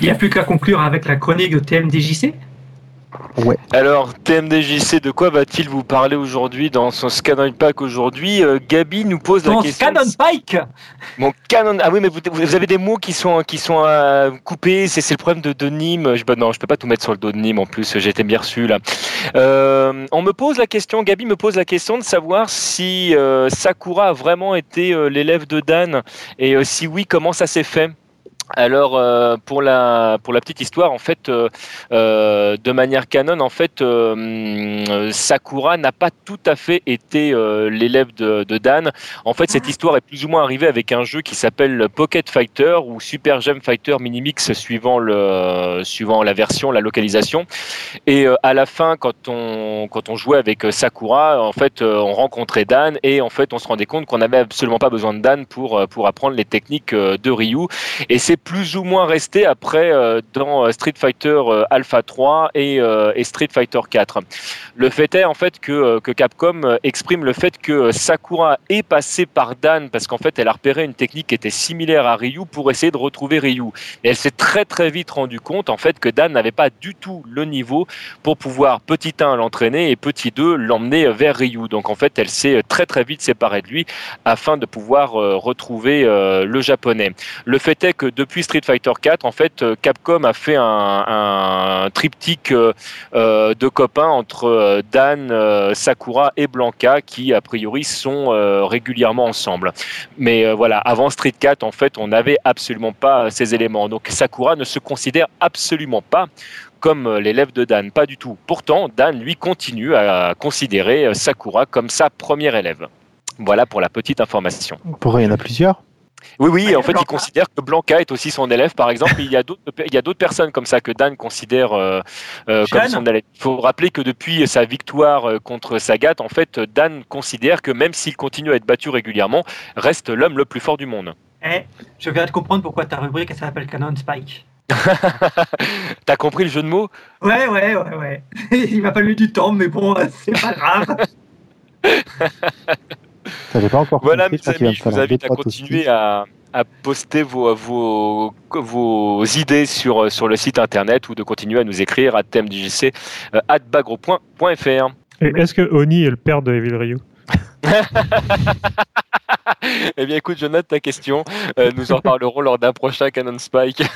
Il n'y a plus qu'à conclure avec la chronique de TMDJC. Ouais. Alors, TMDJC, de quoi va-t-il vous parler aujourd'hui dans son Scanon Pack aujourd'hui euh, Gabi nous pose la question. Canon Pike Mon canon. Ah oui, mais vous, vous avez des mots qui sont qui sont euh, coupés. C'est c'est le problème de, de Nîmes. Je, bah non, je peux pas tout mettre sur le dos de Nîmes en plus. J'ai été bien reçu là. Euh, on me pose la question. Gabi me pose la question de savoir si euh, Sakura a vraiment été euh, l'élève de Dan et euh, si oui, comment ça s'est fait? Alors euh, pour la pour la petite histoire en fait euh, euh, de manière canon en fait Sakura n'a pas tout à fait été l'élève de, de Dan. En fait cette histoire est plus ou moins arrivée avec un jeu qui s'appelle Pocket Fighter ou Super Gem Fighter Minimix suivant le suivant la version la localisation et euh, à la fin quand on quand on jouait avec euh, Sakura en fait euh, on rencontrait Dan et en fait on se rendait compte qu'on n'avait absolument pas besoin de Dan pour pour apprendre les techniques de Ryu et c'est plus ou moins resté après dans Street Fighter Alpha 3 et, et Street Fighter 4. Le fait est en fait que, que Capcom exprime le fait que Sakura est passée par Dan parce qu'en fait elle a repéré une technique qui était similaire à Ryu pour essayer de retrouver Ryu. Et elle s'est très très vite rendu compte en fait que Dan n'avait pas du tout le niveau pour pouvoir petit 1 l'entraîner et petit 2 l'emmener vers Ryu. Donc en fait elle s'est très très vite séparée de lui afin de pouvoir euh, retrouver euh, le japonais. Le fait est que depuis Street Fighter 4, en fait, euh, Capcom a fait un, triptyque de copains entre Dan, Sakura et Blanca qui, a priori, sont régulièrement ensemble. Mais voilà, avant Street 4, en fait, on n'avait absolument pas ces éléments. Donc Sakura ne se considère absolument pas comme euh, l'élève de Dan, pas du tout. Pourtant, Dan, lui, continue à considérer euh, Sakura comme sa première élève. Voilà pour la petite information. Pourquoi il y en a plusieurs Oui, oui, en fait, il considère que Blanca est aussi son élève, par exemple. Il y a d'autres, il y a d'autres personnes comme ça que Dan considère euh, euh, comme son élève. Il faut rappeler que depuis sa victoire contre Sagat, en fait, Dan considère que même s'il continue à être battu régulièrement, reste l'homme le plus fort du monde. Eh, je viens de comprendre pourquoi ta rubrique elle s'appelle Canon Spike. T'as compris le jeu de mots? Ouais, ouais, ouais, ouais. Il m'a fallu du temps, mais bon, c'est pas grave. Ça pas encore Voilà, mes amis, je vous invite à continuer à, à poster vos, vos, vos idées sur, sur le site internet ou de continuer à nous écrire à thèmedjc euh, at bagro.fr. Est-ce que Oni est le père de Evil Ryu? Eh bien, écoute, je note ta question. Euh, nous en parlerons lors d'un prochain Canon Spike.